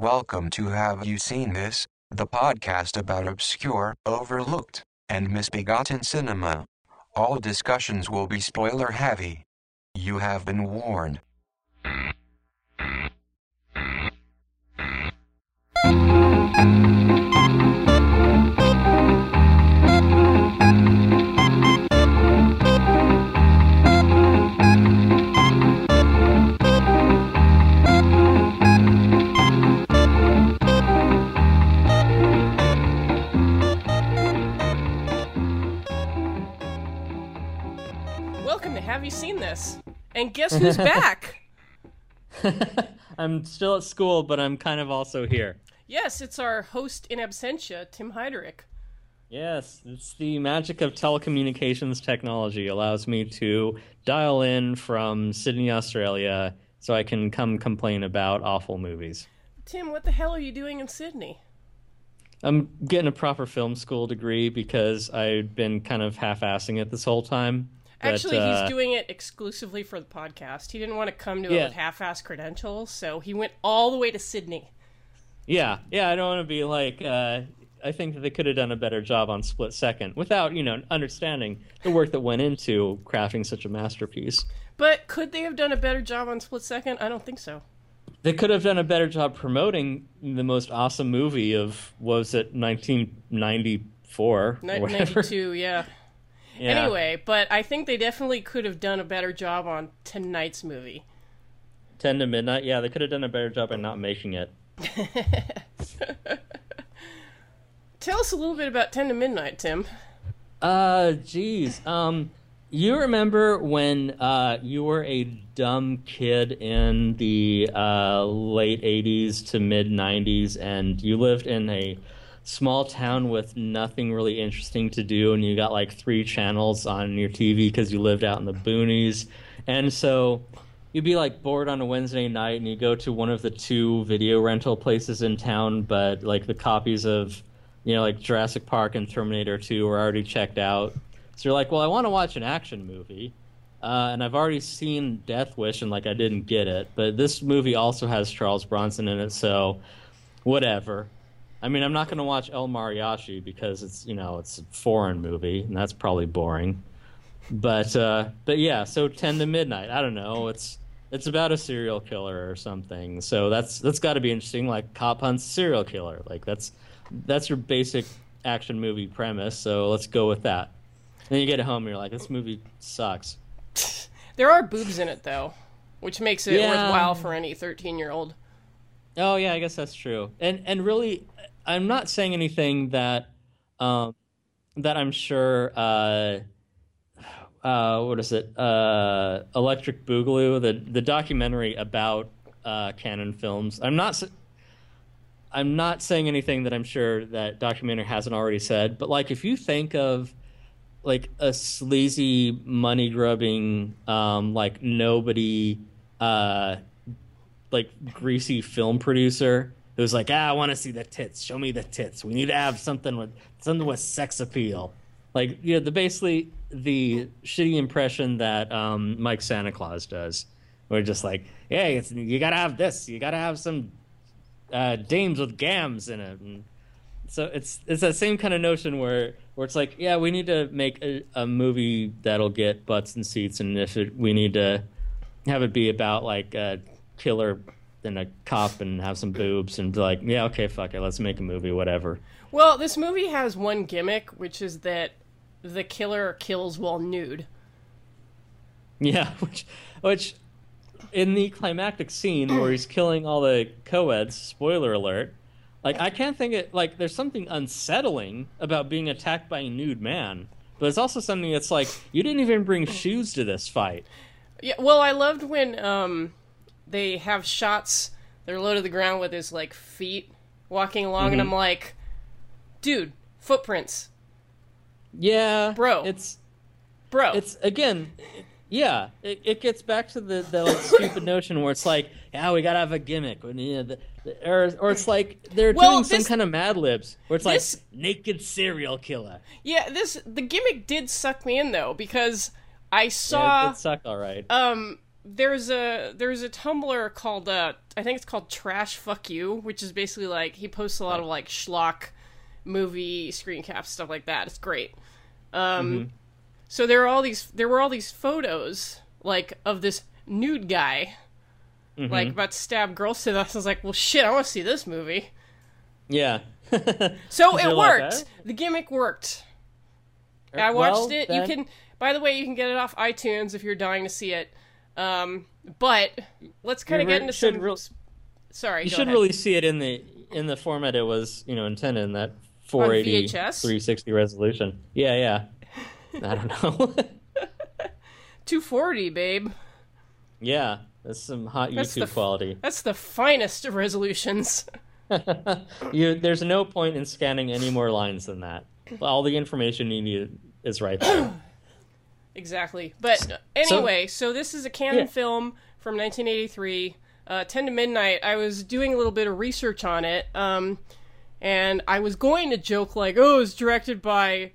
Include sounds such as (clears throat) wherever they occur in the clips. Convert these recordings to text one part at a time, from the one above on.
Welcome to Have You Seen This, the podcast about obscure, overlooked, and misbegotten cinema. All discussions will be spoiler heavy. You have been warned. Mm-hmm. Have You Seen This? And guess who's back? (laughs) I'm still at school, but I'm kind of also here. yes, it's our host in absentia, Tim Heidrich. Yes, it's the magic of telecommunications technology allows me to dial in from Sydney, Australia, so I can come complain about awful movies. Tim, what the hell are you doing in Sydney? I'm getting a proper film school degree because I've been kind of half-assing it this whole time. Actually, uh, he's doing it exclusively for the podcast. He didn't want to come to it with half-ass credentials, so he went all the way to Sydney. Yeah, yeah, I don't want to be like. Uh, I think that they could have done a better job on Split Second without, you know, understanding the work that went into crafting such a masterpiece. But could they have done a better job on Split Second? I don't think so. They could have done a better job promoting the most awesome movie of was it 1994 or whatever. 92, yeah. Yeah. Anyway, but I think they definitely could have done a better job on tonight's movie. 10 to midnight. Yeah, they could have done a better job by not making it. (laughs) Tell us a little bit about 10 to Midnight, Tim. Uh, geez. Um, you remember when uh you were a dumb kid in the uh late '80s to mid '90s, and you lived in a small town with nothing really interesting to do, and you got like three channels on your TV because you lived out in the boonies, and so you'd be like bored on a Wednesday night, and you go to one of the two video rental places in town, but like the copies of you know, like Jurassic Park and Terminator 2 were already checked out. So you're like, well, I want to watch an action movie. Uh, and I've already seen Death Wish and like I didn't get it. But this movie also has Charles Bronson in it, so whatever. I mean, I'm not going to watch El Mariachi because it's, you know, it's a foreign movie and that's probably boring. But uh, but yeah, so 10 to midnight. I don't know. It's it's about a serial killer or something. So that's that's got to be interesting like cop hunts serial killer. Like that's that's your basic action movie premise. So let's go with that. Then you get home and you're like, this movie sucks. There are boobs in it, though, which makes it Yeah. worthwhile for any 13 year old. Oh yeah, I guess that's true. And and really, I'm not saying anything that um that I'm sure. Uh, uh, what is it? Uh, Electric Boogaloo, the the documentary about uh, Cannon films. I'm not. I'm not saying anything that I'm sure that documentary hasn't already said. But like, if you think of like a sleazy, money grubbing, um, like nobody, uh, like greasy film producer who's like, ah, I want to see the tits. Show me the tits. We need to have something with something with sex appeal. Like, you know, the basically the shitty impression that um, Mike Santa Claus does. We're just like, hey, you gotta have this. You gotta have some uh, dames with gams in it. And so it's it's that same kind of notion where where it's like, yeah, we need to make a, a movie that'll get butts and seats, and if it, we need to have it be about like a killer and a cop and have some boobs and be like, yeah, okay, fuck it, let's make a movie, whatever. Well, this movie has one gimmick, which is that the killer kills while nude. (laughs) Yeah, which which in the climactic scene where he's killing all the co-eds, spoiler alert, like I can't think it like there's something unsettling about being attacked by a nude man. But it's also something that's like you didn't even bring shoes to this fight. Yeah, well, I loved when um, they have shots. They're low to the ground with his like feet walking along, and I'm like, dude, footprints, Yeah, Bro. It's bro. it's again yeah it, it gets back to the, the like, (laughs) stupid notion where it's like yeah we gotta have a gimmick when, you know, the, the, or, or it's like they're Well, doing some kind of mad libs where it's this- like naked serial killer yeah, this the gimmick did suck me in though because I yeah, saw it, it sucked all right um there's a there's a Tumblr called uh I think it's called Trash Fuck You, which is basically like he posts a lot of like schlock movie screen caps stuff like that. It's great. Um, so there are all these there were all these photos like of this nude guy like about to stab girls to death. I was like, well, shit, I want to see this movie. Yeah. (laughs) So it worked. that? the gimmick worked. I watched Well, it. then- You can, by the way, you can get it off iTunes if you're dying to see it. Um, but let's kind of re- get into some. real- Sorry, You should ahead. really see it in the in the format it was, you know, intended in that 480 VHS? 360 resolution. Yeah, yeah. (laughs) I don't know. (laughs) 240, babe. yeah, that's some hot That's YouTube the quality. That's the finest of resolutions. (laughs) you, there's no point in scanning any more lines than that. All the information you need is right there. (coughs) Exactly. But anyway, so, this is a Cannon Yeah. film from 1983, uh, 10 to Midnight. I was doing a little bit of research on it, um, and I was going to joke like, "Oh, it's directed by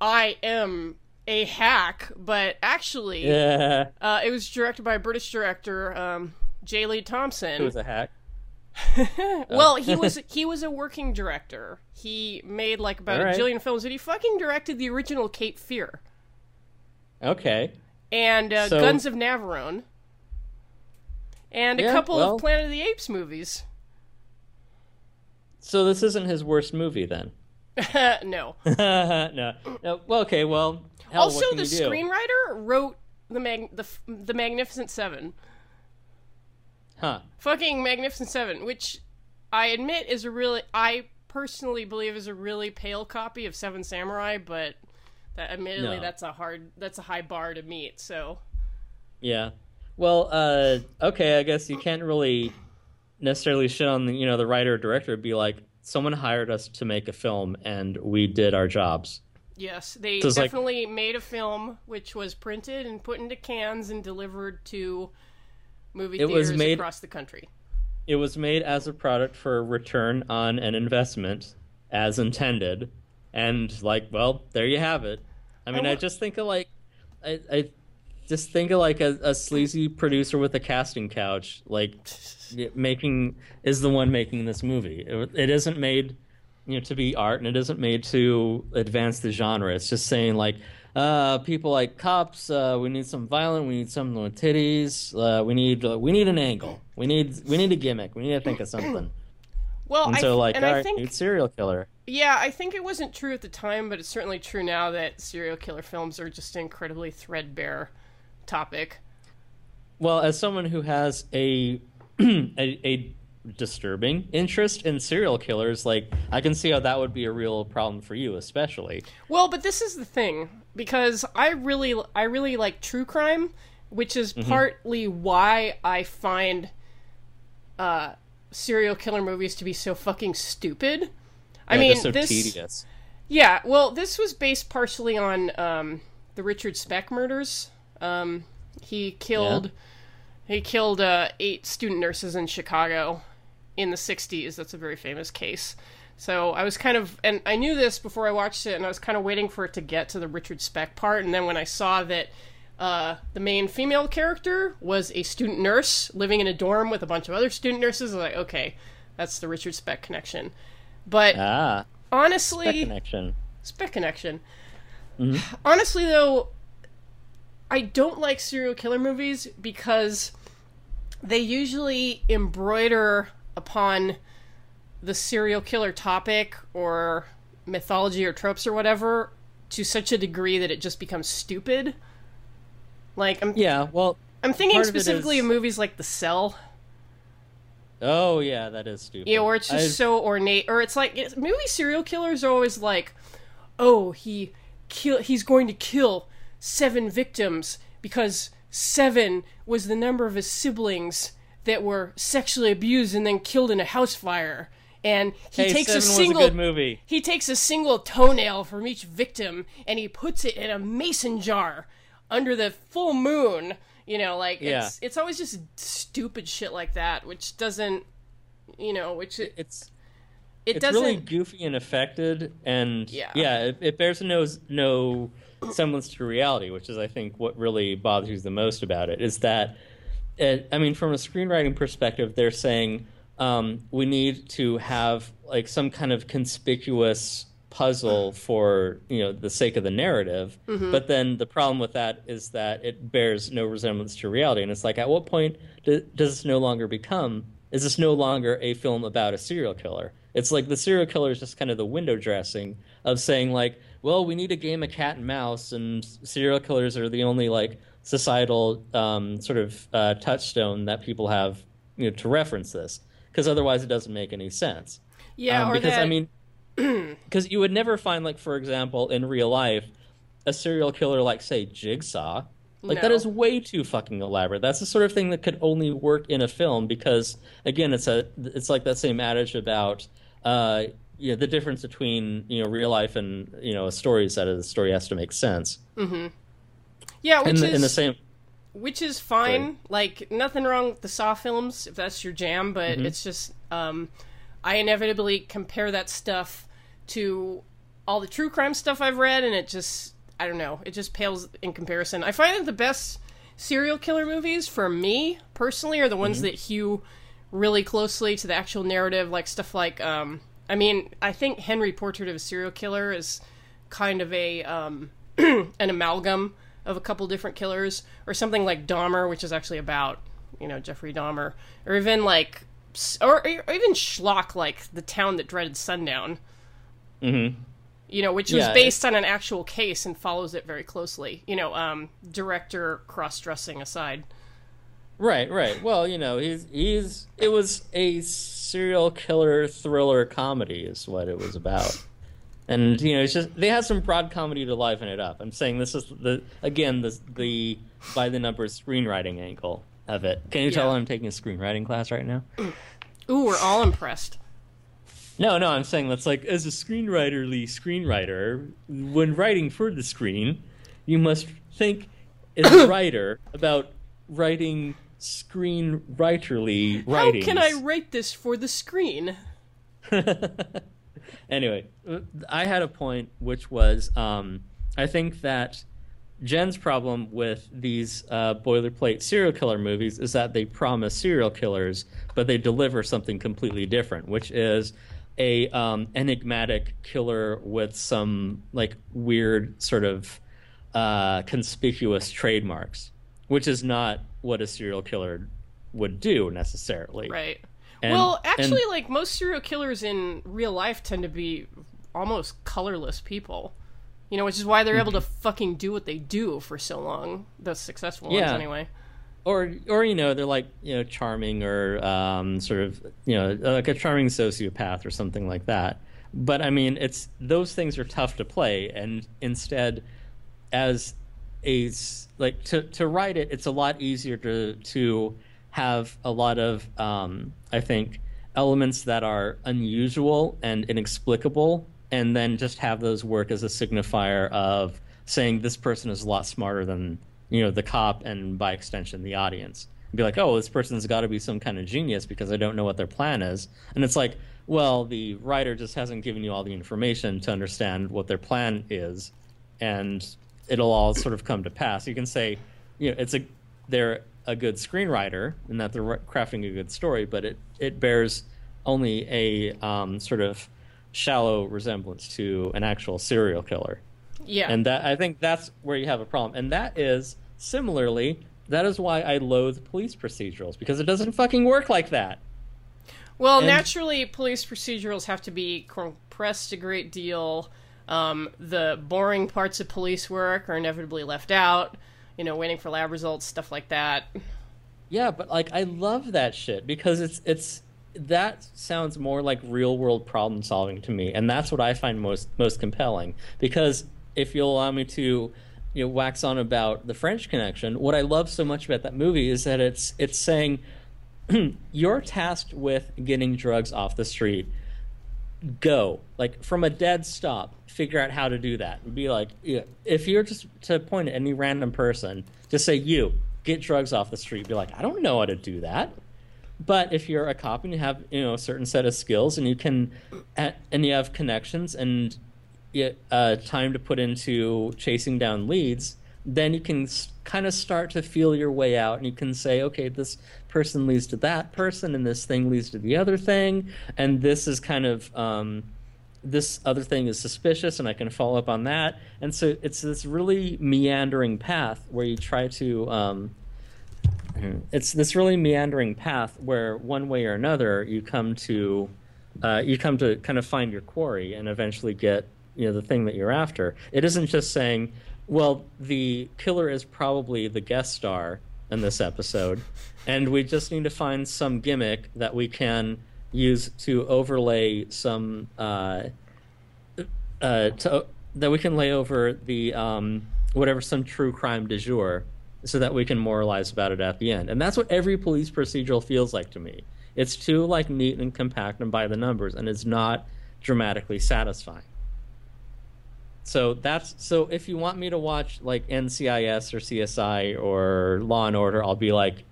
I am a hack," but actually, yeah, uh, it was directed by a British director, um, J. Lee Thompson. was a hack. (laughs) well, he was (laughs) he was a working director. He made like about right. a jillion films, and he fucking directed the original Cape Fear Okay. and uh, So- Guns of Navarone, and a Yeah, couple well- of Planet of the Apes movies. So this isn't his worst movie then? (laughs) (laughs) no. no. no. Well, okay. Well, hell, also, the screenwriter wrote the mag- the the Magnificent Seven. Huh. Fucking Magnificent Seven, which I admit is a really I personally believe is a really pale copy of Seven Samurai, but that admittedly No. that's a hard that's a high bar to meet. So Yeah. Well, uh, okay. I guess you can't really necessarily shit on the you know the writer or director. Be like, someone hired us to make a film, and we did our jobs. Yes, they So it's like- definitely made a film which was printed and put into cans and delivered to movie It was theaters made- across the country. It was made as a product for return on an investment, as intended, and like, well, there you have it. I mean, I, wa- just think of like, I, I just think of like a, a sleazy producer with a casting couch, like (laughs) making is the one making this movie. It, it isn't made, you know, to be art, and it isn't made to advance the genre. It's just saying like, uh, people like cops. Uh, we need some violent. We need something with titties. Uh, we need uh, we need an angle. We need we need a gimmick. We need to think of something. Well, And I, so like, all I right, think serial killer. Yeah, I think it wasn't true at the time, but it's certainly true now that serial killer films are just an incredibly threadbare topic. Well, as someone who has a, (clears throat) a a disturbing interest in serial killers, like I can see how that would be a real problem for you, especially. Well, but this is the thing because I really I really like true crime, which is Mm-hmm. partly why I find uh serial killer movies to be so fucking stupid. I Yeah, mean, so this tedious. Yeah, well, this was based partially on um, the Richard Speck murders. Um, he killed he killed uh, eight student nurses in Chicago in the '60s. That's a very famous case. So I was kind of, and I knew this before I watched it, and I was kind of waiting for it to get to the Richard Speck part. And then when I saw that uh, the main female character was a student nurse living in a dorm with a bunch of other student nurses, I was like, okay, that's the Richard Speck connection. But Ah, honestly, that connection. Speck connection. Honestly, though, I don't like serial killer movies because they usually embroider upon the serial killer topic or mythology or tropes or whatever to such a degree that it just becomes stupid. Like I'm, Yeah, well, I'm thinking part of specifically is- of movies like The Cell, oh yeah, that is stupid. Yeah, or it's just I've- so ornate, or it's like it's, movie serial killers are always like, oh, he kill, he's going to kill seven victims because seven was the number of his siblings that were sexually abused and then killed in a house fire, and he Hey, takes a single a good movie. he takes a single toenail from each victim and he puts it in a mason jar under the full moon. You know, like Yeah. it's it's always just stupid shit like that, which doesn't, you know, which it, It's it it's doesn't. really goofy and affected, and Yeah. yeah, it, it bears no no semblance to reality, which is I think what really bothers you the most about it is that it, I mean, from a screenwriting perspective, they're saying um, we need to have like some kind of conspicuous puzzle for you know the sake of the narrative. Mm-hmm. but then the problem with that is that it bears no resemblance to reality. And it's like at what point do, does this no longer become is this no longer a film about a serial killer? It's like the serial killer is just kind of the window dressing of saying like well we need a game of cat and mouse and serial killers are the only like societal um, sort of uh, touchstone that people have you know to reference this because otherwise it doesn't make any sense. Yeah, um, or because that, I mean, (clears throat) because you would never find like, for example, in real life, a serial killer like say Jigsaw. Like that No. is way too fucking elaborate. That's the sort of thing that could only work in a film because again, it's a it's like that same adage about uh, you know, the difference between you know real life and you know a story is that a story has to make sense. Mm-hmm. Yeah, which In the, is in the same which is fine. Like nothing wrong with the Saw films if that's your jam, but Mm-hmm. it's just um, I inevitably compare that stuff to all the true crime stuff I've read, and it just I don't know, it just pales in comparison. I find that the best serial killer movies for me personally are the ones Mm-hmm. that hew really closely to the actual narrative, like stuff like um, I mean, I think Henry Portrait of a Serial Killer is kind of a um, (clears throat) an amalgam of a couple different killers, or something like Dahmer, which is actually about you know Jeffrey Dahmer, or even like or, or even Schlock, like the town that dreaded sundown. Mhm. You know, which was Yeah, based on an actual case and follows it very closely. You know, um, director cross dressing aside. Right, right. Well, you know, he's he's it was a serial killer thriller comedy is what it was about. And you know, it's just they had some broad comedy to liven it up. I'm saying this is the again the the by the numbers screenwriting angle of it. Can you tell I'm taking a screenwriting class right now? (clears throat) Ooh, we're all impressed. No, no, I'm saying that's like as a screenwriterly screenwriter, when writing for the screen, you must think as a (clears throat) writer about writing screenwriterly writing. How can I write this for the screen? (laughs) anyway, I had a point which was um, I think that Jen's problem with these uh, boilerplate serial killer movies is that they promise serial killers, but they deliver something completely different, which is a um, enigmatic killer with some like weird sort of uh, conspicuous trademarks, which is not what a serial killer would do necessarily. Right. And- well, and- actually, like most serial killers in real life tend to be almost colorless people. You know, which is why they're able to fucking do what they do for so long. The successful ones, anyway. or or you know they're like you know charming or um, sort of you know like a charming sociopath or something like that but i mean it's those things are tough to play and instead as a like to to write it it's a lot easier to to have a lot of um, i think elements that are unusual and inexplicable and then just have those work as a signifier of saying this person is a lot smarter than you know the cop and by extension the audience. Be like oh this person's got to be some kind of genius because i don't know what their plan is. And it's like well the writer just hasn't given you all the information to understand what their plan is and it'll all sort of come to pass. You can say you know it's a they're a good screenwriter and that they're crafting a good story but it it bears only a um, sort of shallow resemblance to an actual serial killer Yeah. and that I think that's where you have a problem. And that is similarly, that is why I loathe police procedurals because it doesn't fucking work like that. well, and- naturally, police procedurals have to be compressed a great deal. Um, the boring parts of police work are inevitably left out. You know, waiting for lab results, stuff like that. Yeah, but like I love that shit because it's it's that sounds more like real world problem solving to me, and that's what I find most most compelling. Because if you'll allow me to, you know, wax on about the French Connection, what I love so much about that movie is that it's it's saying (clears throat) you're tasked with getting drugs off the street. Go like from a dead stop. Figure out how to do that. And be like, yeah, if you're just to point at any random person, just say you get drugs off the street. Be like, I don't know how to do that. But if you're a cop and you have you know a certain set of skills and you can and you have connections and uh, time to put into chasing down leads, then you can kind of start to feel your way out and you can say okay this person leads to that person and this thing leads to the other thing. And this is kind of um, this other thing is suspicious and i can follow up on that. And so it's this really meandering path where you try to um, it's this really meandering path where one way or another you come to uh, you come to kind of find your quarry and eventually get you know the thing that you're after. It isn't just saying, well, the killer is probably the guest star in this episode, and we just need to find some gimmick that we can use to overlay some uh, uh, to, that we can lay over the um, whatever some true crime du jour so that we can moralize about it at the end. And that's what every police procedural feels like to me. It's too like neat and compact and by the numbers, and it's not dramatically satisfying. So that's so if you want me to watch like NCIS or CSI or Law and Order, I'll be like,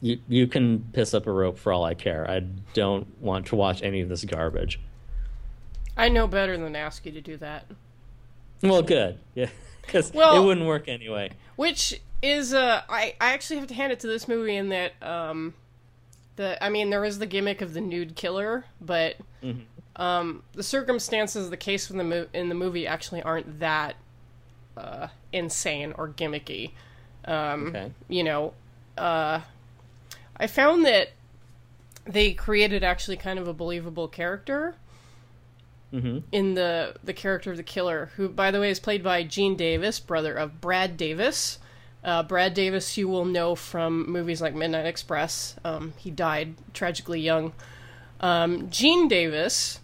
you you can piss up a rope for all I care. I don't want to watch any of this garbage. I know better than ask you to do that. Well, good. Yeah, (laughs) because Well- it wouldn't work anyway. Which is uh I, I actually have to hand it to this movie in that um the I mean there is the gimmick of the nude killer, but um the circumstances of the case in the mo- in the movie actually aren't that uh insane or gimmicky. Um Okay. you know, uh I found that they created actually kind of a believable character hmm in the the character of the killer, who by the way is played by Gene Davis, brother of Brad Davis. Uh, Brad Davis, you will know from movies like Midnight Express. Um, he died tragically young. Um, Gene Davis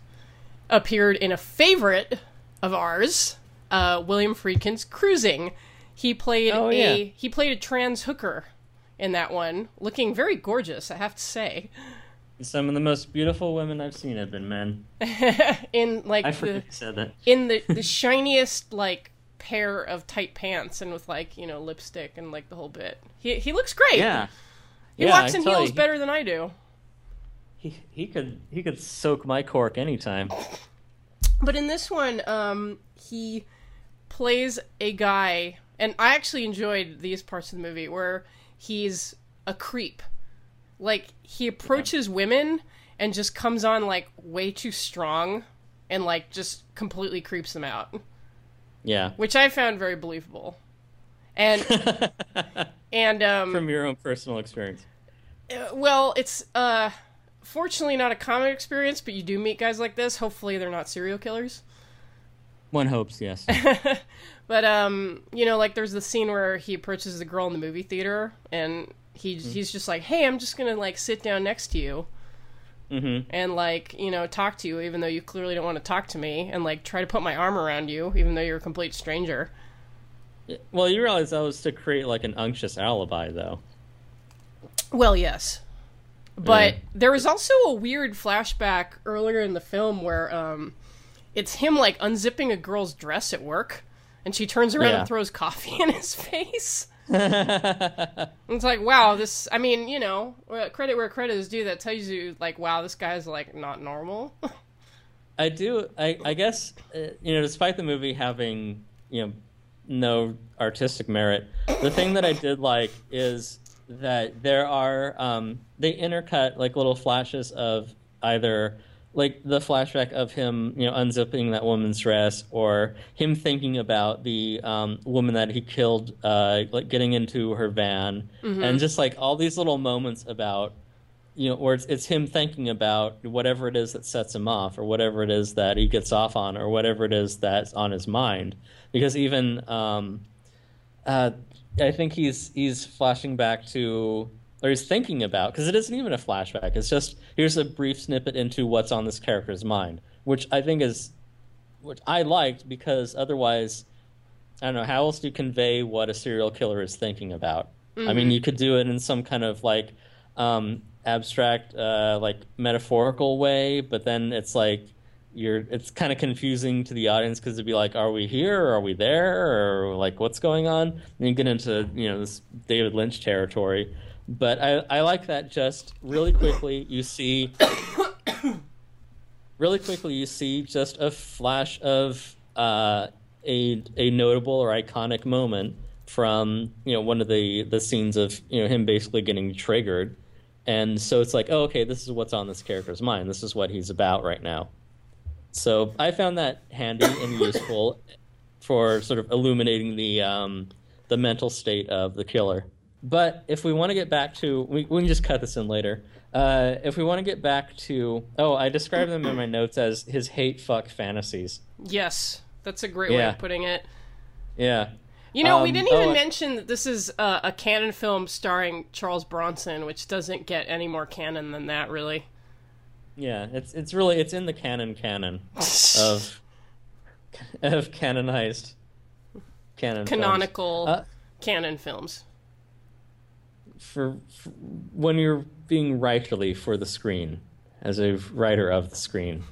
appeared in a favorite of ours, uh, William Friedkin's Cruising. He played Oh, a yeah. he played a trans hooker in that one, looking very gorgeous, I have to say. Some of the most beautiful women I've seen have been men. (laughs) In like I the, said that. in the the (laughs) shiniest like pair of tight pants and with like you know lipstick and like the whole bit. He he looks great. Yeah. he yeah, walks in heels you, better than I do. He, he could he could soak my cork anytime. But in this one, um, he plays a guy, and I actually enjoyed these parts of the movie where he's a creep. Like he approaches women and just comes on like way too strong, and like just completely creeps them out. Yeah. which I found very believable. And (laughs) and um From your own personal experience. uh, well, it's uh fortunately not a common experience, but you do meet guys like this. Hopefully they're not serial killers. One hopes, yes. (laughs) But um, you know, like there's the scene where he approaches the girl in the movie theater and he he's just like, "Hey, I'm just going to like sit down next to you." Hmm And like, you know, talk to you even though you clearly don't want to talk to me and like try to put my arm around you even though you're a complete stranger. Well, you realize that was to create like an unctuous alibi, though. Well, yes. But Yeah. there was also a weird flashback earlier in the film where um, it's him like unzipping a girl's dress at work, and she turns around Yeah. and throws coffee (laughs) in his face. (laughs) It's like, wow, this. I mean, you know, uh, credit where credit is due. That tells you, like, wow, this guy's like not normal. (laughs) I do. I, I guess uh, you know, despite the movie having you know no artistic merit, the thing that I did like is that there are um, they intercut like little flashes of either like the flashback of him you know unzipping that woman's dress or him thinking about the um, woman that he killed uh, like getting into her van and just like all these little moments about you know, or it's, it's him thinking about whatever it is that sets him off, or whatever it is that he gets off on, or whatever it is that's on his mind. Because even, um, uh, I think he's he's flashing back to, or he's thinking about, because it isn't even a flashback. It's just here's a brief snippet into what's on this character's mind, which I think is, which I liked because otherwise, I don't know how else do you convey what a serial killer is thinking about. I mean, you could do it in some kind of like um, abstract, uh, like metaphorical way, but then it's like you're. It's kind of confusing to the audience because it'd be like, "Are we here? Or are we there? Or like, what's going on?" And you get into you know this David Lynch territory. But I, I like that just really quickly you see (coughs) really quickly you see just a flash of uh, a a notable or iconic moment from you know one of the the scenes of you know him basically getting triggered, and so it's like, oh, okay, this is what's on this character's mind. This is what he's about right now. So I found that handy and useful for sort of illuminating the um, the mental state of the killer. But if we want to get back to, we, we can just cut this in later. Uh, if we want to get back to, oh, I described them in my notes as his hate fuck fantasies. Yes, that's a great way of putting it. Yeah. You know, we Um, didn't even oh, mention that this is uh, a Cannon film starring Charles Bronson, which doesn't get any more canon than that, really. Yeah, it's it's really it's in the canon canon (laughs) of of canonized canon films. Canonical Uh, canon films. For, for when you're being writerly for the screen as a writer of the screen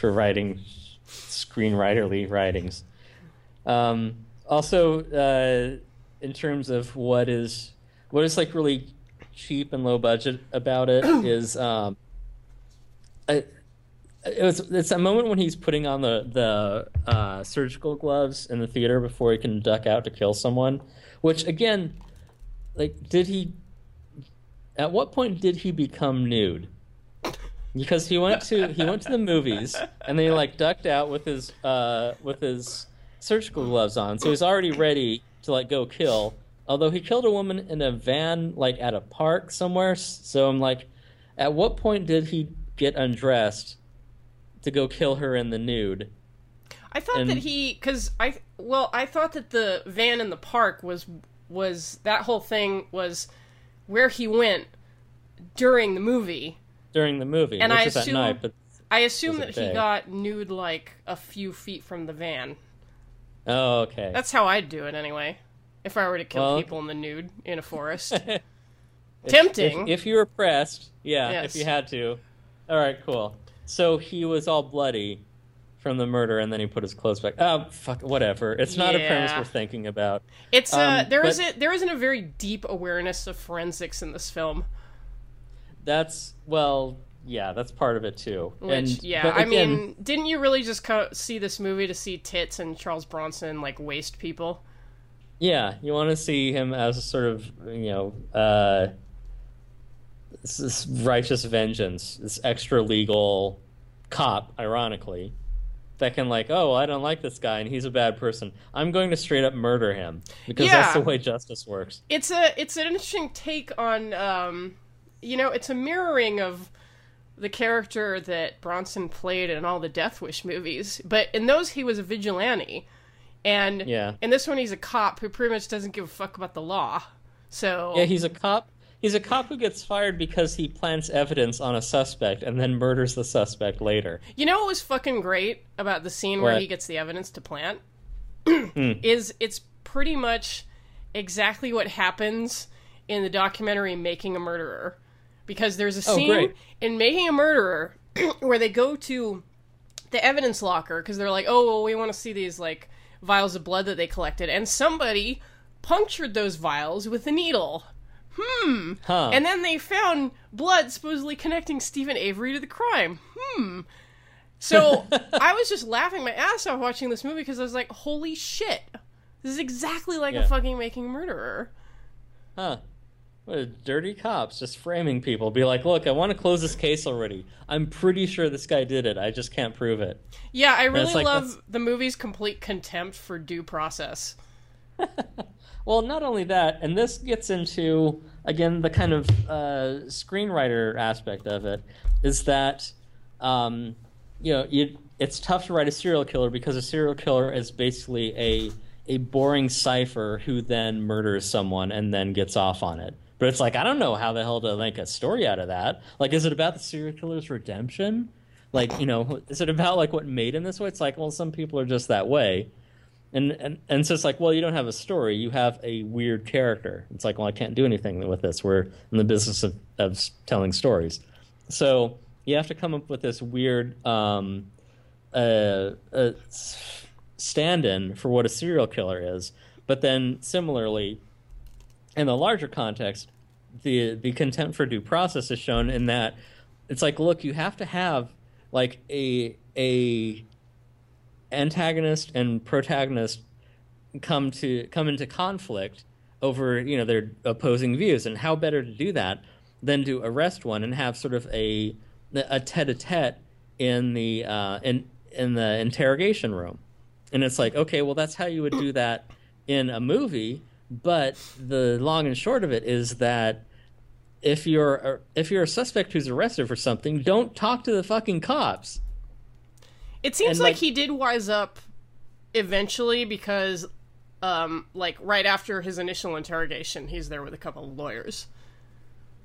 for writing screenwriterly writings. Um, also, uh, in terms of what is what is like really cheap and low budget about it (coughs) is um, I, it was it's a moment when he's putting on the the uh, surgical gloves in the theater before he can duck out to kill someone, which again, like, did he? At what point did he become nude? Because he went to he went to the movies and then he like ducked out with his uh with his surgical gloves on, so he's already ready to like go kill. Although he killed a woman in a van like at a park somewhere, so I'm like, at what point did he get undressed to go kill her in the nude? I thought and- that he, because I, well, I thought that the van in the park was was that whole thing was where he went during the movie. during the movie, And I assume- night, but I assume that he got nude like a few feet from the van. oh okay. That's how I'd do it anyway. If I were to kill Well- people in the nude in a forest. (laughs) If- Tempting. If, if you were pressed, yeah, Yes. if you had to. All right, cool. So he was all bloody from the murder, and then he put his clothes back. Oh, fuck, whatever. It's not a premise we're thinking about. It's uh Um, there isn't there isn't a very deep awareness of forensics in this film. That's well, yeah, that's part of it too. Which and yeah, but I mean, didn't you really just co- see this movie to see tits and Charles Bronson like waste people? yeah, you want to see him as a sort of you know uh, this righteous vengeance, this extra legal cop, ironically. That can like, oh, I don't like this guy and he's a bad person. I'm going to straight up murder him because that's the way justice works. It's a it's an interesting take on um you know, it's a mirroring of the character that Bronson played in all the Death Wish movies, but in those he was a vigilante. And Yeah. in this one he's a cop who pretty much doesn't give a fuck about the law. So Yeah, he's a cop. He's a cop who gets fired because he plants evidence on a suspect and then murders the suspect later. You know what was fucking great about the scene where he gets the evidence to plant? (clears throat) Hmm. is it's pretty much exactly what happens in the documentary Making a Murderer. Because there's a Oh, scene great. in Making a Murderer (clears throat) where they go to the evidence locker because they're like, oh, well, we want to see these like vials of blood that they collected, and somebody punctured those vials with a needle. Huh. And then they found blood supposedly connecting Steven Avery to the crime. Hmm. So (laughs) I was just laughing my ass off watching this movie because I was like, holy shit. This is exactly like Yeah. a fucking making murderer. Huh. What a dirty cops just framing people. Be like, look, I want to close this case already. I'm pretty sure this guy did it. I just can't prove it. Yeah, I really like- love that's- the movie's complete contempt for due process. (laughs) Well, not only that, and this gets into again the kind of uh, screenwriter aspect of it is that um, you know you, it's tough to write a serial killer because a serial killer is basically a a boring cipher who then murders someone and then gets off on it. But it's like I don't know how the hell to make a story out of that. Like, is it about the serial killer's redemption? Like, you know, is it about like what made him this way? It's like, well, some people are just that way. And, and and so it's like, well, you don't have a story. You have a weird character. It's like, well, I can't do anything with this. We're in the business of, of telling stories. So you have to come up with this weird um, uh, uh, stand-in for what a serial killer is. But then similarly, in the larger context, the the contempt for due process is shown in that it's like, look, you have to have like a a antagonist and protagonist come to come into conflict over you know their opposing views, and how better to do that than to arrest one and have sort of a a tete-a-tete in the uh, in in the interrogation room, and it's like okay, well that's how you would do that in a movie, but the long and short of it is that if you're if you're a suspect who's arrested for something, don't talk to the fucking cops. It seems And, like, like- he did wise up eventually because, um, like right after his initial interrogation, he's there with a couple of lawyers.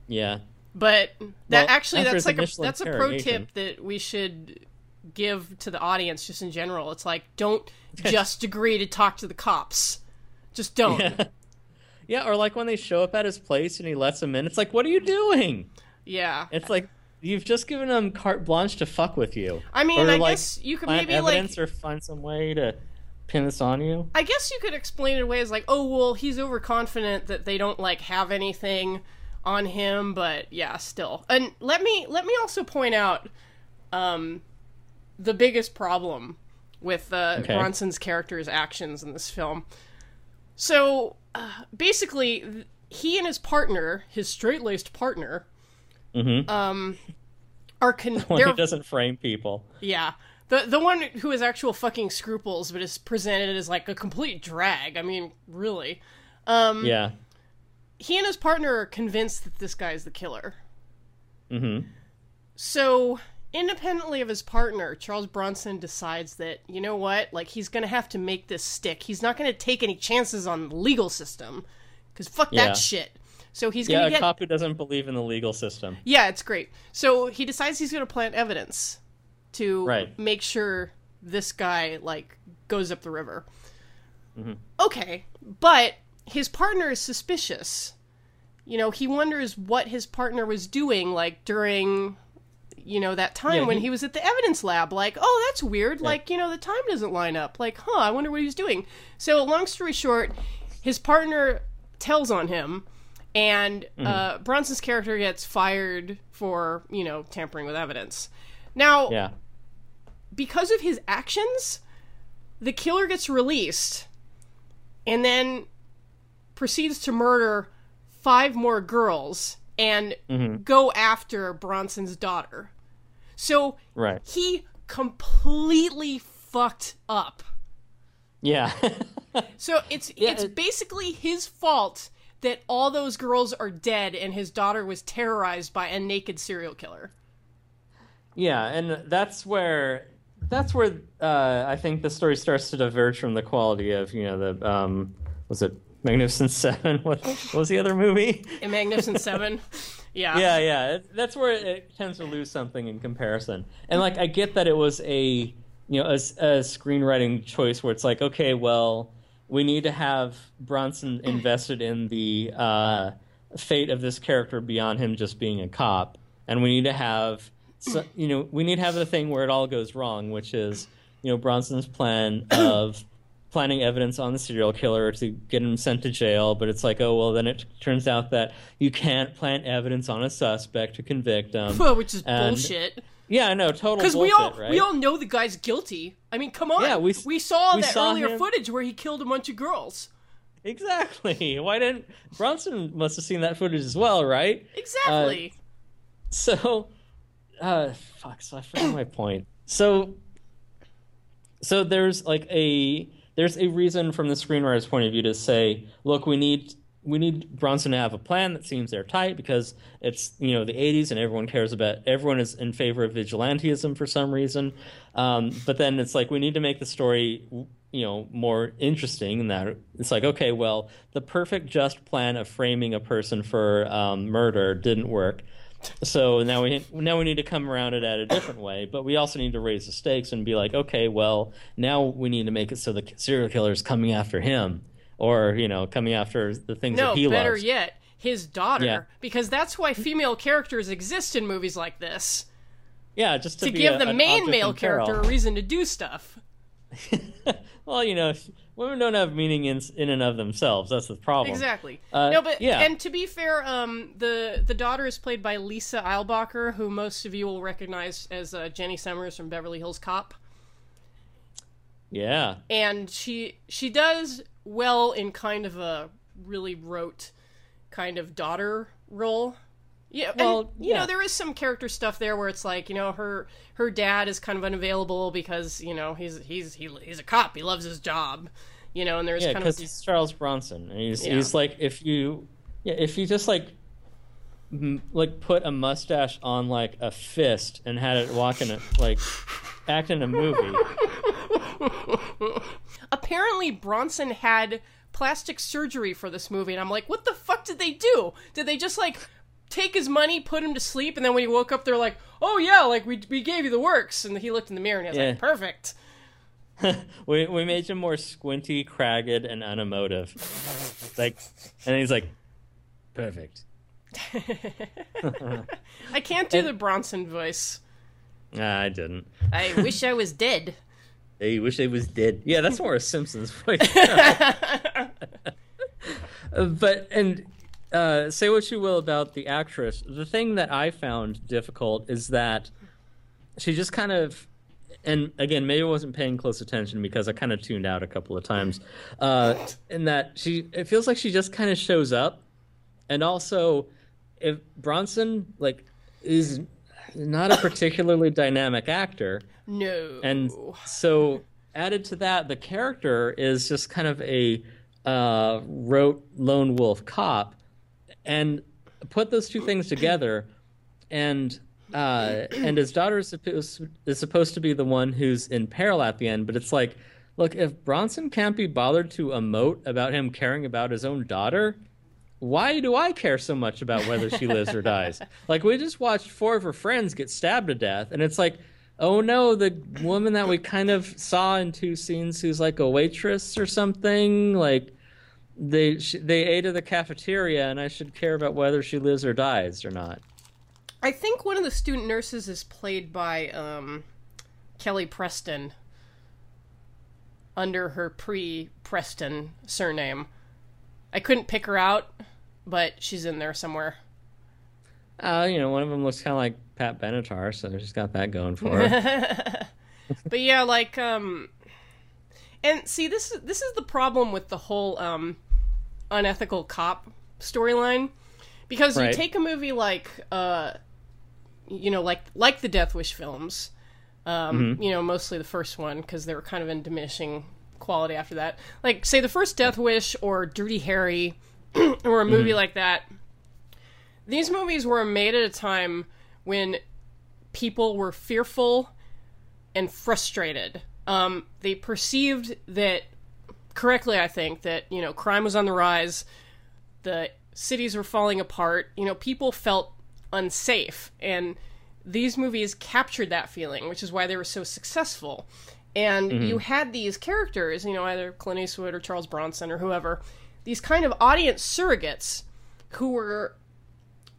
Yeah, But that Well, actually, that's like a that's a pro tip that we should give to the audience just in general. It's like don't (laughs) just agree to talk to the cops. Just don't. yeah, yeah. Or like when they show up at his place and he lets them in, it's like, what are you doing? Yeah. It's like you've just given them carte blanche to fuck with you. I mean, or I like guess you could maybe like or find some way to pin this on you. I guess you could explain it away as like, oh well, he's overconfident that they don't like have anything on him, but yeah, still. And let me let me also point out um the biggest problem with uh, Okay. Bronson's character's actions in this film. So uh, basically, he and his partner, his straight-laced partner, Mm-hmm. um, are con- (laughs) when they're he doesn't frame people. yeah. The the one who has actual fucking scruples but is presented as like a complete drag. I mean, really. Um Yeah. he and his partner are convinced that this guy is the killer. Mm-hmm. So, independently of his partner, Charles Bronson decides that, you know what? Like he's going to have to make this stick. He's not going to take any chances on the legal system cuz fuck Yeah. that shit. So he's Yeah, going a to get cop who doesn't believe in the legal system. Yeah, it's great. So he decides he's going to plant evidence to Right. make sure this guy like goes up the river. Mm-hmm. Okay, but his partner is suspicious. You know, he wonders what his partner was doing like during you know that time Yeah, when he- he was at the evidence lab like oh that's weird like you know the time doesn't line up like huh i wonder what he was doing so long story short his partner tells on him and Mm-hmm. uh, bronson's character gets fired for you know tampering with evidence now Yeah. because of his actions, the killer gets released and then proceeds to murder five more girls and Mm-hmm. go after Bronson's daughter. So Right. he completely fucked up. Yeah. (laughs) So it's Yeah, it's it- basically his fault that all those girls are dead and his daughter was terrorized by a naked serial killer. Yeah, and that's where that's where uh, I think the story starts to diverge from the quality of you know the um, was it Magnificent (laughs) Seven? What, what was the other movie? In Magnificent Seven. (laughs) Yeah. yeah, yeah, that's where it tends to lose something in comparison. And like, I get that it was a you know a, a screenwriting choice where it's like, okay, well, we need to have Bronson invested in the uh, fate of this character beyond him just being a cop, and we need to have so, you know we need to have the thing where it all goes wrong, which is you know Bronson's plan of (clears throat) planting evidence on the serial killer to get him sent to jail, but it's like, oh well, then it turns out that you can't plant evidence on a suspect to convict him. (laughs) Which is And- bullshit. Yeah, no, total Because we all right? we all know the guy's guilty. I mean, come on. Yeah, we we, saw we that saw earlier him- footage where he killed a bunch of girls. exactly. (laughs) Why didn't Bronson must have seen that footage as well, right? Exactly. So, uh, fuck. So I forgot my point. So, so there's like a there's a reason from the screenwriter's point of view to say, look, we need we need Bronson to have a plan that seems airtight because it's you know the 80s and everyone cares about everyone is in favor of vigilantism for some reason. Um, but then it's like we need to make the story you know more interesting in that it's like okay, well, the perfect just plan of framing a person for um, murder didn't work. So now we now we need to come around it at a different way, but we also need to raise the stakes and be like, okay, well, now we need to make it so the serial killer is coming after him, or you know, coming after the things no, that he better loves. yet, his daughter. Yeah. Because that's why female characters exist in movies like this. Yeah, just to, To give a- the main male character a reason to do stuff. (laughs) well, you know, women don't have meaning in in and of themselves. That's the problem. Exactly. Uh, no, but yeah. and to be fair, um, the the daughter is played by Lisa Eilbacher, who most of you will recognize as uh, Jenny Summers from Beverly Hills Cop. Yeah. and she she does well in kind of a really rote kind of daughter role. Yeah, Well, and, you yeah. know there is some character stuff there where it's like you know her her dad is kind of unavailable because you know he's he's he, he's a cop he loves his job, you know, and there's Yeah, kind of because he's Charles Bronson, and he's Yeah. he's like if you yeah if you just like m- like put a mustache on like a fist and had it walk in a like act in a movie. (laughs) (laughs) apparently Bronson had plastic surgery for this movie, and I'm like, what the fuck did they do? Did they just like take his money, put him to sleep, and then when he woke up, they're like, oh yeah, like we we gave you the works, and he looked in the mirror and he was Yeah. like, perfect. (laughs) we we made him more squinty, cragged, and unemotive. like, and he's like, perfect. (laughs) I can't do the Bronson voice. Nah, I didn't. I wish I was dead. They wish they was dead. Yeah, that's more a Simpsons (laughs) voice. (laughs) Uh, but and uh, say what you will about the actress, the thing that I found difficult is that she just kind of, and again, maybe I wasn't paying close attention because I kind of tuned out a couple of times. Uh, in that she, it feels like she just kind of shows up, and also, if Bronson like is not a particularly dynamic actor. No. And so, added to that, the character is just kind of a uh, rote lone wolf cop, and put those two things together, and uh, and his daughter is supposed is supposed to be the one who's in peril at the end. But it's like, look, if Bronson can't be bothered to emote about him caring about his own daughter. Why do I care so much about whether she lives or dies? (laughs) Like we just watched four of her friends get stabbed to death, and it's like, oh no, the woman that we kind of saw in two scenes who's like a waitress or something, like they they ate at the cafeteria, and I should care about whether she lives or dies or not. I think one of the student nurses is played by um, Kelly Preston under her pre Preston surname. I couldn't pick her out, but she's in there somewhere. Uh, you know, one of them looks kind of like Pat Benatar, so she's got that going for her. (laughs) But yeah, like um and see this is this is the problem with the whole um unethical cop storyline because you take a movie like uh you know like like the Death Wish films um you know mostly the first one because they were kind of in diminishing quality after that like say the first Death Wish or Dirty Harry (clears throat) or a movie like that these movies were made at a time when people were fearful and frustrated. Um, they perceived that correctly, I think, that you know crime was on the rise, the cities were falling apart. You know, people felt unsafe, and these movies captured that feeling, which is why they were so successful. And you mm-hmm. had these characters, you know, either Clint Eastwood or Charles Bronson or whoever, these kind of audience surrogates who were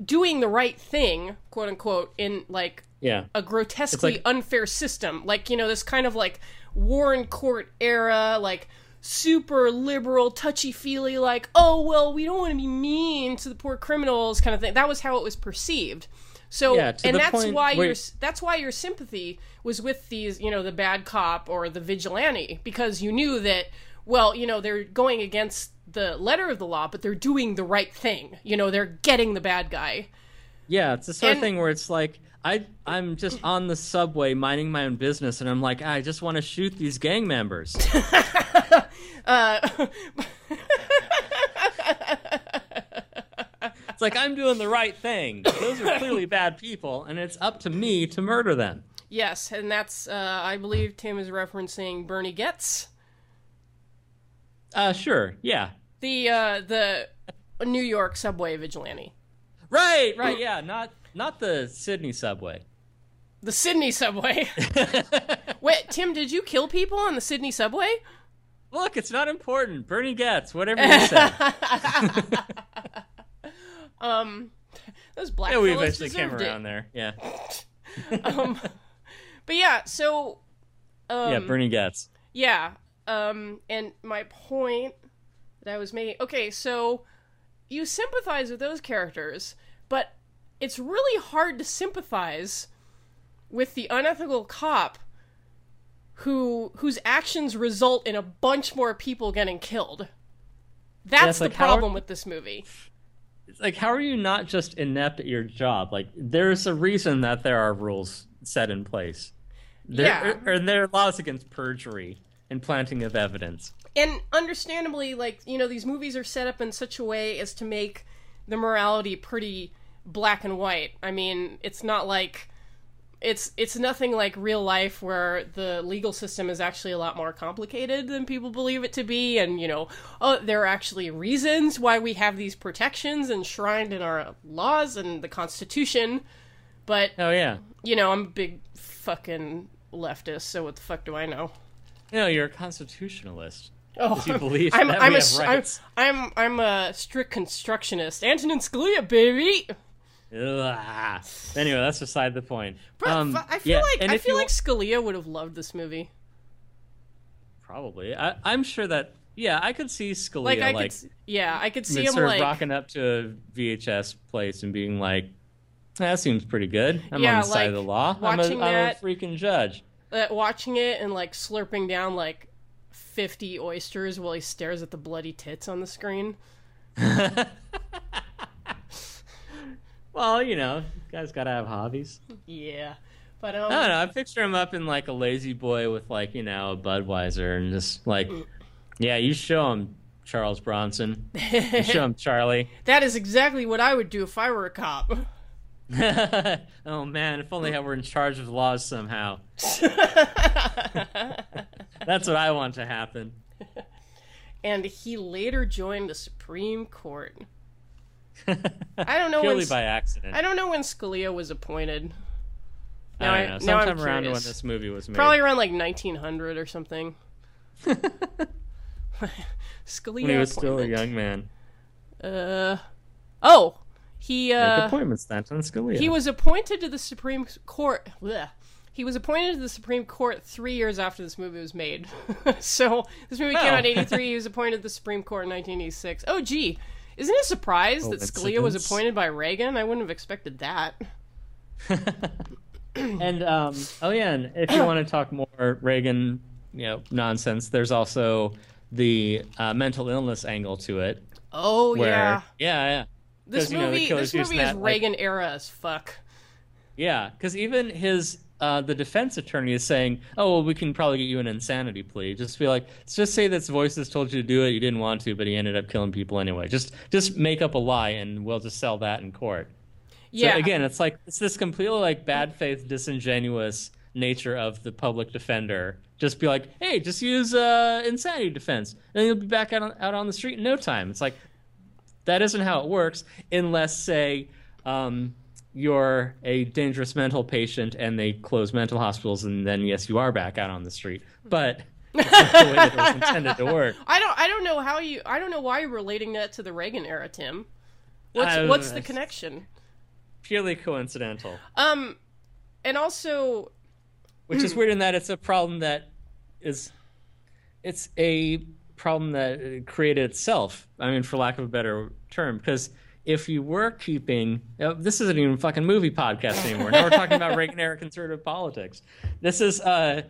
doing the right thing, quote unquote, in like yeah, a grotesquely like- unfair system. Like, you know, this kind of like Warren Court era, like super liberal, touchy feely, like, oh, well, we don't want to be mean to the poor criminals kind of thing. That was how it was perceived. So, Yeah, and that's why where- your that's why your sympathy was with these, you know, the bad cop or the vigilante because you knew that, well, you know, they're going against the letter of the law, but they're doing the right thing. You know, they're getting the bad guy. Yeah, it's the sort of thing where it's like I I'm just (clears throat) on the subway minding my own business, and I'm like, I just want to shoot these gang members. (laughs) Uh, (laughs) It's like I'm doing the right thing. Those are clearly (coughs) bad people, and it's up to me to murder them. Yes, and that's uh, I believe Tim is referencing Bernie Goetz, Uh, sure, yeah, the uh, the New York subway vigilante, right, right, yeah. Not not the Sydney subway. the Sydney subway. (laughs) (laughs) Wait, Tim, did you kill people on the Sydney subway? Look, it's not important. Bernie Goetz, whatever you say. (laughs) Um, (laughs) those black yeah, we eventually came around there. Yeah. (laughs) Um, but yeah, so um, yeah. Bernie Goetz. Yeah. Um, and my point that I was making. Okay, so you sympathize with those characters, but it's really hard to sympathize with the unethical cop who whose actions result in a bunch more people getting killed. That's Yes, the like, problem with this movie. Like how are you not just inept at your job? Like there's a reason that there are rules set in place. There, Yeah. or there are laws against perjury and planting of evidence. and understandably like you know these movies are set up in such a way as to make the morality pretty black and white i mean it's not like it's it's nothing like real life where the legal system is actually a lot more complicated than people believe it to be and you know oh there are actually reasons why we have these protections enshrined in our laws and the constitution but Oh yeah. you know i'm a big fucking leftist so what the fuck do i know No, you're a constitutionalist. Oh, he believe I'm, I'm we a, have s- I'm. I'm, I'm a strict constructionist. Antonin Scalia, baby. Ugh. Anyway, that's beside the point. But Um, I feel yeah, like and I feel you like Scalia would have loved this movie. probably, I, I'm sure that yeah, I could see Scalia Like like, I could, yeah, I could see him sort of like, rocking up to a VHS place and being like, "That seems pretty good. I'm Yeah, on the side of the law. I'm a, watching I'm a that- freaking judge." uh, watching it and like slurping down like fifty oysters while he stares at the bloody tits on the screen. (laughs) Well, you know, guys gotta have hobbies. Yeah, but um, I don't know. I picture him up in like a lazy boy with like you know a Budweiser and just like, yeah, you show him Charles Bronson, you show him (laughs) Charlie. that is exactly what I would do if I were a cop. (laughs) oh man, if only I were in charge of laws somehow. (laughs) That's what I want to happen. and he later joined the Supreme Court. I don't know (laughs) Purely when by accident. I don't know when Scalia was appointed. Now I don't know. now I'm Sometime around when this movie was made. Probably around like 1900 or something. (laughs) Scalia when he was still a young man. Uh, oh, he Make uh, appointments, Stanton Scalia. he was appointed to the Supreme Court. bleh. He was appointed to the Supreme Court three years after this movie was made. (laughs) so this movie came Oh. out in '83. He was appointed to the Supreme Court in 1986. Oh, gee, isn't it a surprise that Scalia was appointed by Reagan? I wouldn't have expected that. (laughs) and um, oh yeah, and if you want to talk more Reagan, you know, nonsense, there's also the uh, mental illness angle to it. Oh Where, yeah, yeah, yeah. this 'Cause, you know, movie, this movie is that, like- Reagan era as fuck. Yeah, because even his uh, the defense attorney is saying, "Oh, well, we can probably get you an insanity plea." Just be like, let's just say this voices told you to do it, you didn't want to, but he ended up killing people anyway. Just just make up a lie, and we'll just sell that in court. Yeah, So again, it's like it's this completely like bad faith, disingenuous nature of the public defender. Just be like, hey, just use uh, insanity defense, and you'll be back out on, out on the street in no time. It's like that isn't how it works, unless say um, you're a dangerous mental patient and they close mental hospitals, and then yes, you are back out on the street. But (laughs) the way it was intended to work. I don't. I don't know how you. I don't know why you're relating that to the Reagan era, Tim. What's I- what's the connection? Purely coincidental. Um, and also, which is (clears throat) weird in that it's a problem that is it's a problem that uh, created itself i mean for lack of a better term because if you were keeping uh, this isn't even a fucking movie podcast anymore now we're talking about reagan era conservative politics this is uh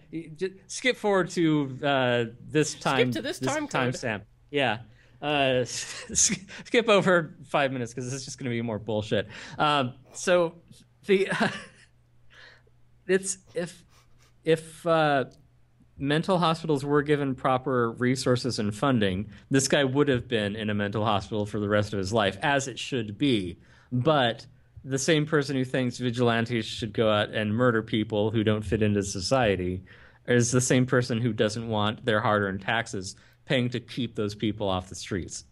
skip forward to uh this time Skip to this time code. stamp yeah uh, (laughs) skip over five minutes because this is just going to be more bullshit. Um, so the (laughs) it's if if uh, mental hospitals were given proper resources and funding, this guy would have been in a mental hospital for the rest of his life, as it should be. But the same person who thinks vigilantes should go out and murder people who don't fit into society is the same person who doesn't want their hard-earned taxes paying to keep those people off the streets.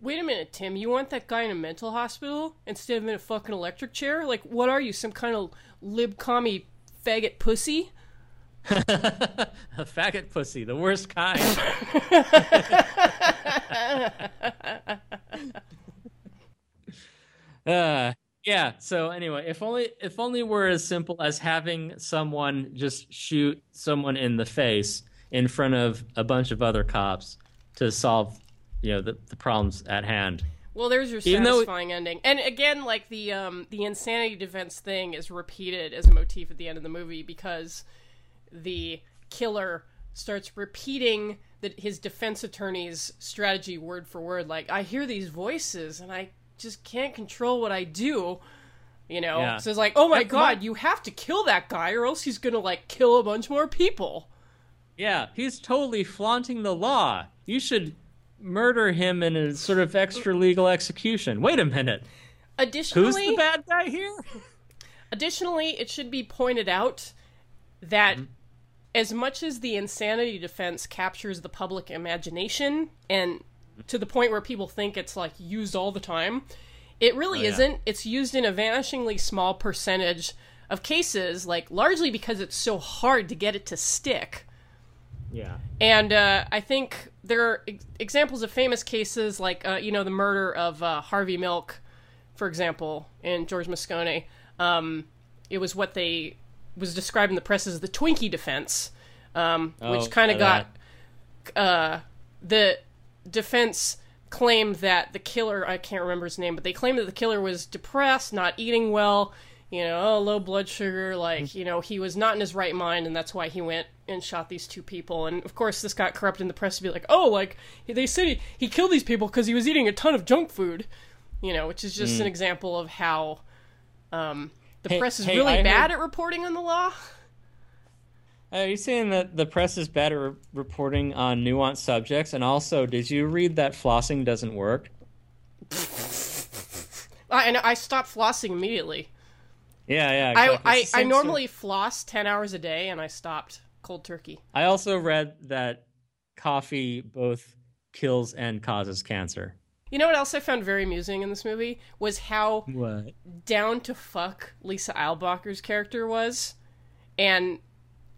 wait a minute, Tim. You want that guy in a mental hospital instead of in a fucking electric chair? Like, what are you, some kind of lib commie faggot pussy? (laughs) a faggot pussy, the worst kind. (laughs) uh, yeah. So anyway, if only if only we're as simple as having someone just shoot someone in the face in front of a bunch of other cops to solve, you know, the, the problems at hand. Well, there's your Even satisfying ending. And again, like the um the insanity defense thing is repeated as a motif at the end of the movie because the killer starts repeating that his defense attorney's strategy word for word. Like, I hear these voices and I just can't control what I do. You know, Yeah. so it's like, oh my That's god, my- you have to kill that guy, or else he's gonna like kill a bunch more people. Yeah, he's totally flaunting the law. You should murder him in a sort of extra legal execution. Wait a minute. additionally Who's the bad guy here? (laughs) Additionally, it should be pointed out that Mm-hmm. As much as the insanity defense captures the public imagination and to the point where people think it's like used all the time, it really Oh, yeah. isn't. It's used in a vanishingly small percentage of cases, like largely because it's so hard to get it to stick. Yeah. And uh, I think there are ex- examples of famous cases like, uh, you know, the murder of uh, Harvey Milk, for example, and George Moscone. Um, it was what they was described in the press as the Twinkie defense, um, Oh, which kind of got uh, the defense claimed that the killer I can't remember his name, but they claimed that the killer was depressed, not eating well, you know, oh, low blood sugar, like you know, he was not in his right mind, and that's why he went and shot these two people. And of course, this got corrupted in the press to be like, oh, like they said he, he killed these people because he was eating a ton of junk food, you know, which is just an example of how um, the Hey- press is hey, really I bad heard- at reporting on the law. Uh, are you saying that the press is bad at re- reporting on nuanced subjects? And also, did you read that flossing doesn't work? (laughs) I, and I stopped flossing immediately. Yeah, yeah. I, exactly. I, I same normally floss 10 hours a day and I stopped cold turkey. I also read that coffee both kills and causes cancer. You know what else I found very amusing in this movie was how What? down to fuck Lisa Eilbacher's character was, and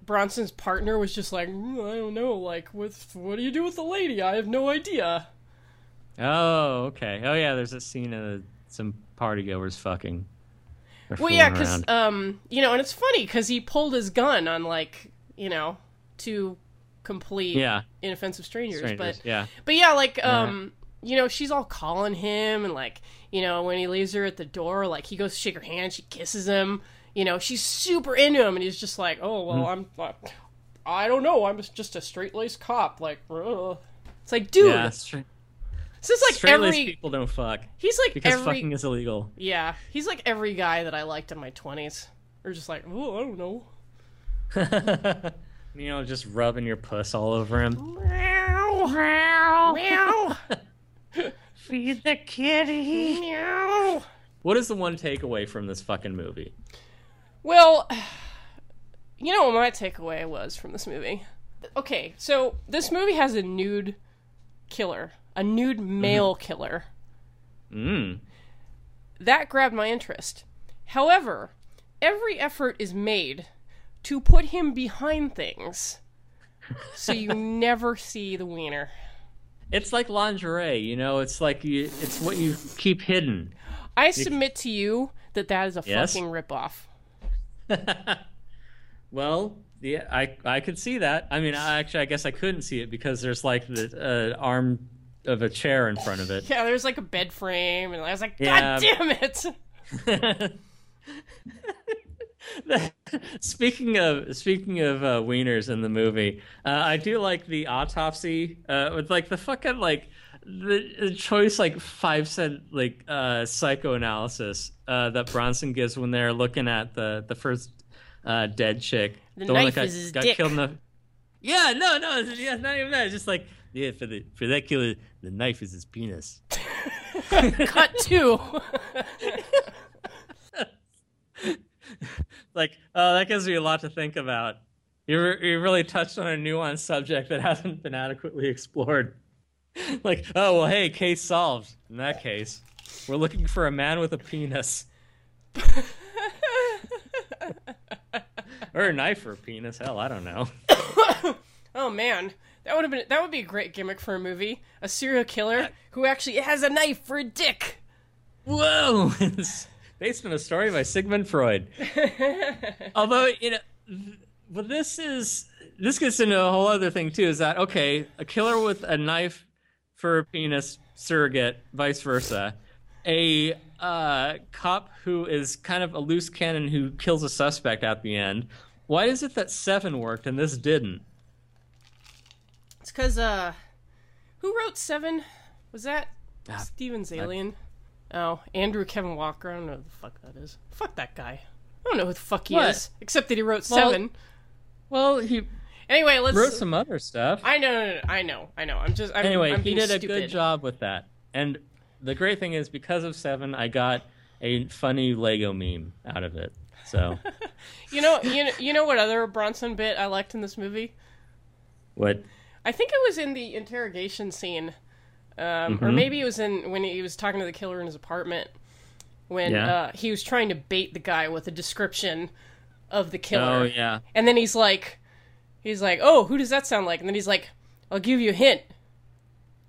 Bronson's partner was just like, "Mm, I don't know, like, what, what do you do with the lady? I have no idea. Oh, okay. Oh, yeah. There's a scene of some partygoers fucking. Well, yeah, because um, you know, and it's funny because he pulled his gun on like, you know, two complete yeah, inoffensive strangers, strangers. but yeah, But yeah, like um, you know, she's all calling him, and like you know, when he leaves her at the door, like he goes to shake her hand, she kisses him. You know, she's super into him, and he's just like, oh well, I'm, uh, I don't know, I'm just a straight laced cop. Like, ugh. it's like, dude, yeah. Stra- this is like every. people don't fuck He's like because every. fucking is illegal. Yeah, he's like every guy that I liked in my twenties. Or just like, oh, I don't know. (laughs) you know, just rubbing your puss all over him. Meow, meow, meow, (laughs) Feed the kitty. meow. What is the one takeaway from this fucking movie? Well, (sighs) you know what my takeaway was from this movie? Okay, so this movie has a nude killer, a nude male killer. Mm. That grabbed my interest. However, every effort is made to put him behind things. So you (laughs) never see the wiener. It's like lingerie, you know. It's like you. It's what you keep hidden. I submit to you that that is a Yes? fucking ripoff. (laughs) Well, yeah, I I could see that. I mean, I, actually, I guess I couldn't see it because there's like the uh, arm of a chair in front of it. Yeah, there's like a bed frame, and I was like, Yeah. God damn it! (laughs) (laughs) (laughs) speaking of speaking of uh, wieners in the movie, uh, I do like the autopsy uh, with like the fucking like the, the choice like five cent like uh, psychoanalysis uh, that Bronson gives when they're looking at the the first uh, dead chick, The one knife that got, is his got dick. killed in the. Yeah, no, no, it's- yeah, not even that. It's just like yeah, for the for that killer, the knife is his penis. (laughs) (laughs) Cut two. Like oh that gives me a lot to think about. You re- you really touched on a nuanced subject that (laughs) hasn't been adequately explored. (laughs) Like oh well hey case solved. In that case we're looking for a man with a penis. Or a knife or a penis hell i don't know. (coughs) Oh man, that would have been that would be a great gimmick for a movie. A serial killer who actually has a knife for a dick. whoa (laughs) based on a story by sigmund freud (laughs) although you know th- well this is this gets into a whole other thing too is that okay a killer with a knife for a penis surrogate vice versa a uh, cop who is kind of a loose cannon who kills a suspect at the end why is it that seven worked and this didn't It's because uh, who wrote Seven? Was that Ah, Steven Zaillian? Oh, Andrew Kevin Walker. I don't know who the fuck that is. Fuck that guy. I don't know who the fuck he What? is, except that he wrote Well, Seven. Well, he Anyway, let's. wrote some other stuff. I know, no, no, no, I know, I know. I'm just. I'm, anyway, I'm he being did a good job with that. And the great thing is, because of Seven, I got a funny Lego meme out of it. So, (laughs) You know, you know, you know what other Bronson bit I liked in this movie? what? I think it was in the interrogation scene, um, Mm-hmm. or maybe it was in when he was talking to the killer in his apartment when Yeah. uh, he was trying to bait the guy with a description of the killer. Oh yeah, And then he's like, he's like, oh, who does that sound like? And then he's like, I'll give you a hint.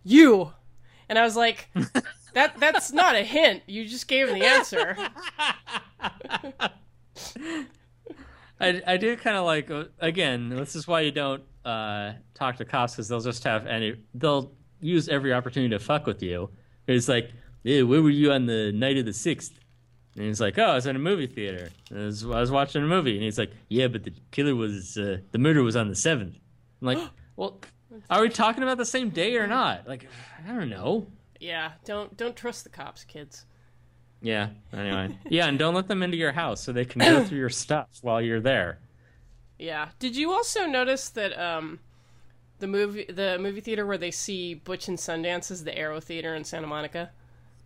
You. And I was like, (laughs) that that's not a hint. You just gave him the answer. (laughs) I, I do kind of like uh, again. This is why you don't uh, talk to cops because they'll just have any. They'll use every opportunity to fuck with you. It's like, hey, where were you on the night of the sixth? And he's like, oh, I was in a movie theater. I was, I was watching a movie, and he's like, yeah, but the killer was uh, the murder was on the seventh. I'm like, (gasps) well, are we talking about the same day or not? Like, I don't know. Yeah, don't don't trust the cops, kids. Yeah. Anyway, yeah, and don't let them into your house so they can go through your (coughs) stuff while you're there. Yeah. Did you also notice that um the movie the movie theater where they see Butch and Sundance is the Arrow Theater in Santa Monica?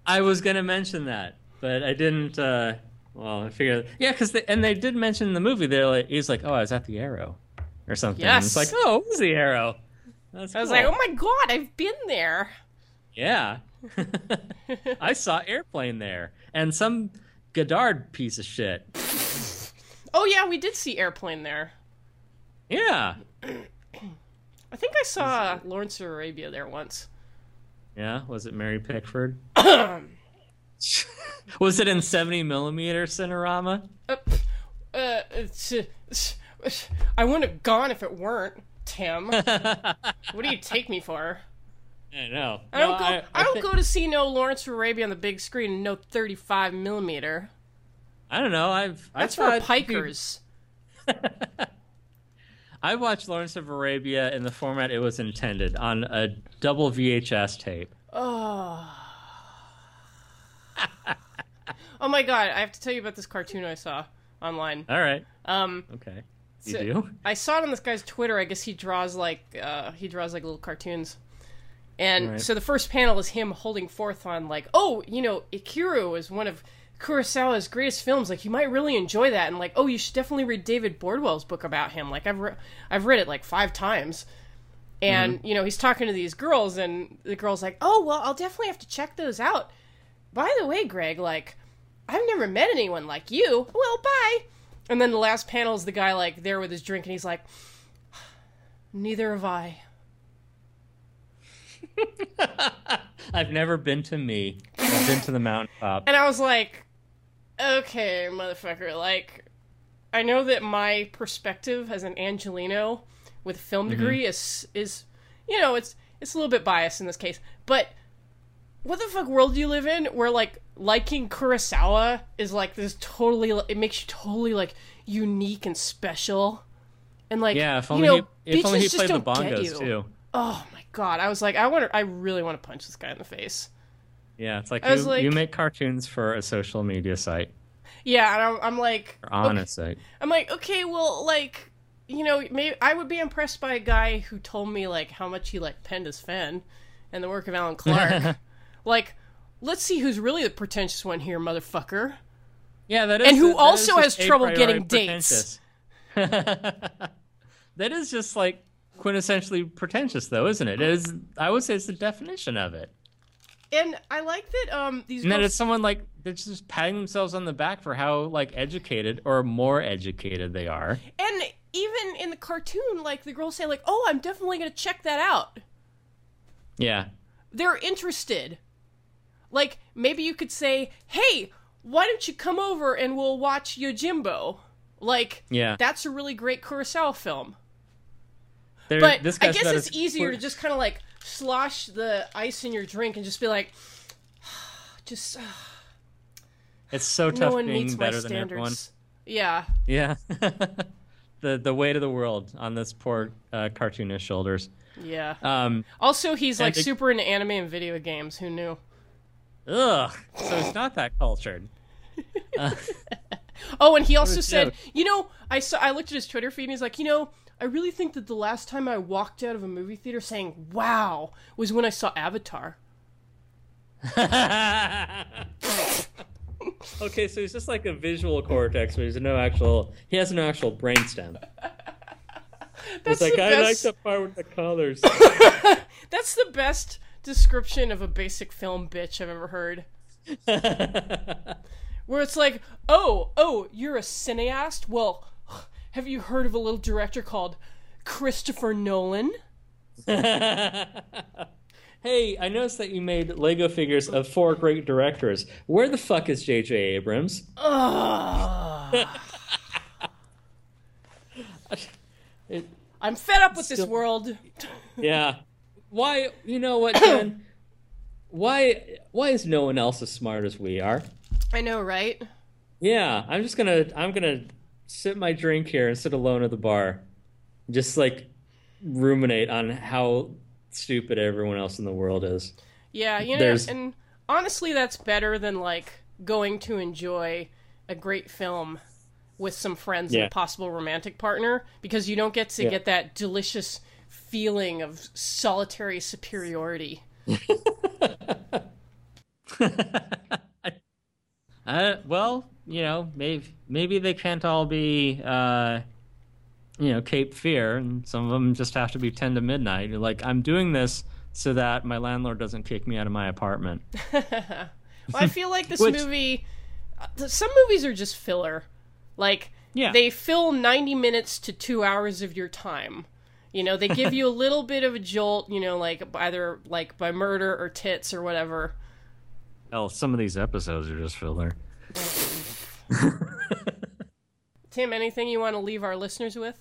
I was gonna mention that, but I didn't. uh Well, I figured, yeah, because and they did mention in the movie. They're like, he's like, oh, I was at the Arrow, or something. And It's Yes. like, oh, it was the Arrow. That's I was cool. like, "Oh my god, I've been there." yeah. (laughs) I saw Airplane there, and some Godard piece of shit. (laughs) Oh yeah, we did see Airplane there. Yeah, (clears throat) I think I saw Lawrence of Arabia there once. yeah. Was it Mary Pickford? (clears throat) (laughs) was it in seventy millimeter Cinerama? Uh, uh, I wouldn't have gone if it weren't, Tim. (laughs) what do you take me for? I know. I don't go. I, I don't thi- go to see no Lawrence of Arabia on the big screen and no 35 millimeter. I don't know. I've That's I for pikers. (laughs) I watched Lawrence of Arabia in the format it was intended on a double VHS tape. Oh. (laughs) oh my god! I have to tell you about this cartoon I saw online. All right. Um, Okay. You So- do? I saw it on this guy's Twitter. I guess he draws like uh, he draws like little cartoons. And Right. so the first panel is him holding forth on like, oh, you know, Ikiru is one of Kurosawa's greatest films. Like you might really enjoy that, and like, oh, you should definitely read David Bordwell's book about him. Like I've re- I've read it like five times. And mm-hmm. you know he's talking to these girls, and the girl's like, "Oh well, I'll definitely have to check those out." By the way, Greg, like, I've never met anyone like you. Well, bye. And then the last panel is the guy like there with his drink, and he's like, (sighs) "Neither have I." (laughs) I've never been to me. I've been to the mountaintop. And I was like, "Okay, motherfucker. Like, I know that my perspective as an Angeleno with a film mm-hmm. degree is is, you know, it's it's a little bit biased in this case, but." What the fuck world do you live in where like liking Kurosawa is like this totally it makes you totally like unique and special, and like Yeah, if you only know, he, if only he played the bongos too. Oh my god! I was like, I want to, I really want to punch this guy in the face. Yeah, it's like you, like- you make cartoons for a social media site Yeah, and I'm, I'm like, or on okay- a site. I'm like, okay, well, like, you know, maybe I would be impressed by a guy who told me like how much he like penned his Fenn and the work of Alan Clarke. (laughs) like, let's see who's really the pretentious one here, motherfucker. Yeah, that is. And who also has trouble getting dates. (laughs) that is just like quintessentially pretentious, though, isn't it? It is. I would say it's the definition of it. And I like that um these And then it's someone like they're just patting themselves on the back for how like educated or more educated they are. and even in the cartoon, like the girls say like, "Oh, I'm definitely gonna check that out." Yeah. they're interested. Like maybe you could say, "Hey, why don't you come over and we'll watch Yojimbo?" Like, Yeah. that's a really great Kurosawa film. There- But this I guess it's easier to just kind of like slosh the ice in your drink and just be like, (sighs) just It's so no tough one being better than everyone. Yeah, Yeah. (laughs) the the weight of the world on this poor uh, cartoonist shoulders. Yeah. Um, Also, he's like the- super into anime and video games. Who knew? ugh. So he's not that cultured. (laughs) Oh, and he also said, joke. you know, I saw I looked at his Twitter feed and he's like, you know, I really think that the last time I walked out of a movie theater saying "Wow" was when I saw Avatar. (laughs) okay, so he's just like a visual cortex, but he's no actual. He has no actual brainstem. That's It's like the I like the part with the colors. (laughs) That's the best description of a basic film bitch I've ever heard. (laughs) Where it's like, oh, oh, you're a cineast? Well, have you heard of a little director called Christopher Nolan? (laughs) hey, I noticed that you made Lego figures of four great directors. Where the fuck is J.J. Abrams? It, I'm fed up with this world. yeah. Why? You know what, (coughs) Jen? why? Why is no one else as smart as we are? I know, right? Yeah, I'm just gonna I'm gonna sip my drink here and sit alone at the bar, just like ruminate on how stupid everyone else in the world is. Yeah, you know, There's- and honestly, that's better than like going to enjoy a great film with some friends and a possible romantic partner because you don't get to Yeah. get that delicious feeling of solitary superiority. (laughs) Uh, well, you know, maybe maybe they can't all be, uh, you know, Cape Fear, and some of them just have to be ten to midnight. You're like, I'm doing this so that my landlord doesn't kick me out of my apartment. (laughs) Well, I feel like this Which- movie. uh, Some movies are just filler. Like Yeah. they fill ninety minutes to two hours of your time. You know, they give (laughs) you a little bit of a jolt. You know, like either like by murder or tits or whatever. Oh, some of these episodes are just filler. (laughs) (laughs) Tim, anything you want to leave our listeners with?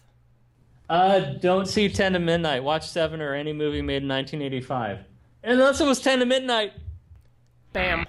Uh, don't see Ten to Midnight. Watch Seven or any movie made in 1985, unless it was Ten to Midnight. Bam.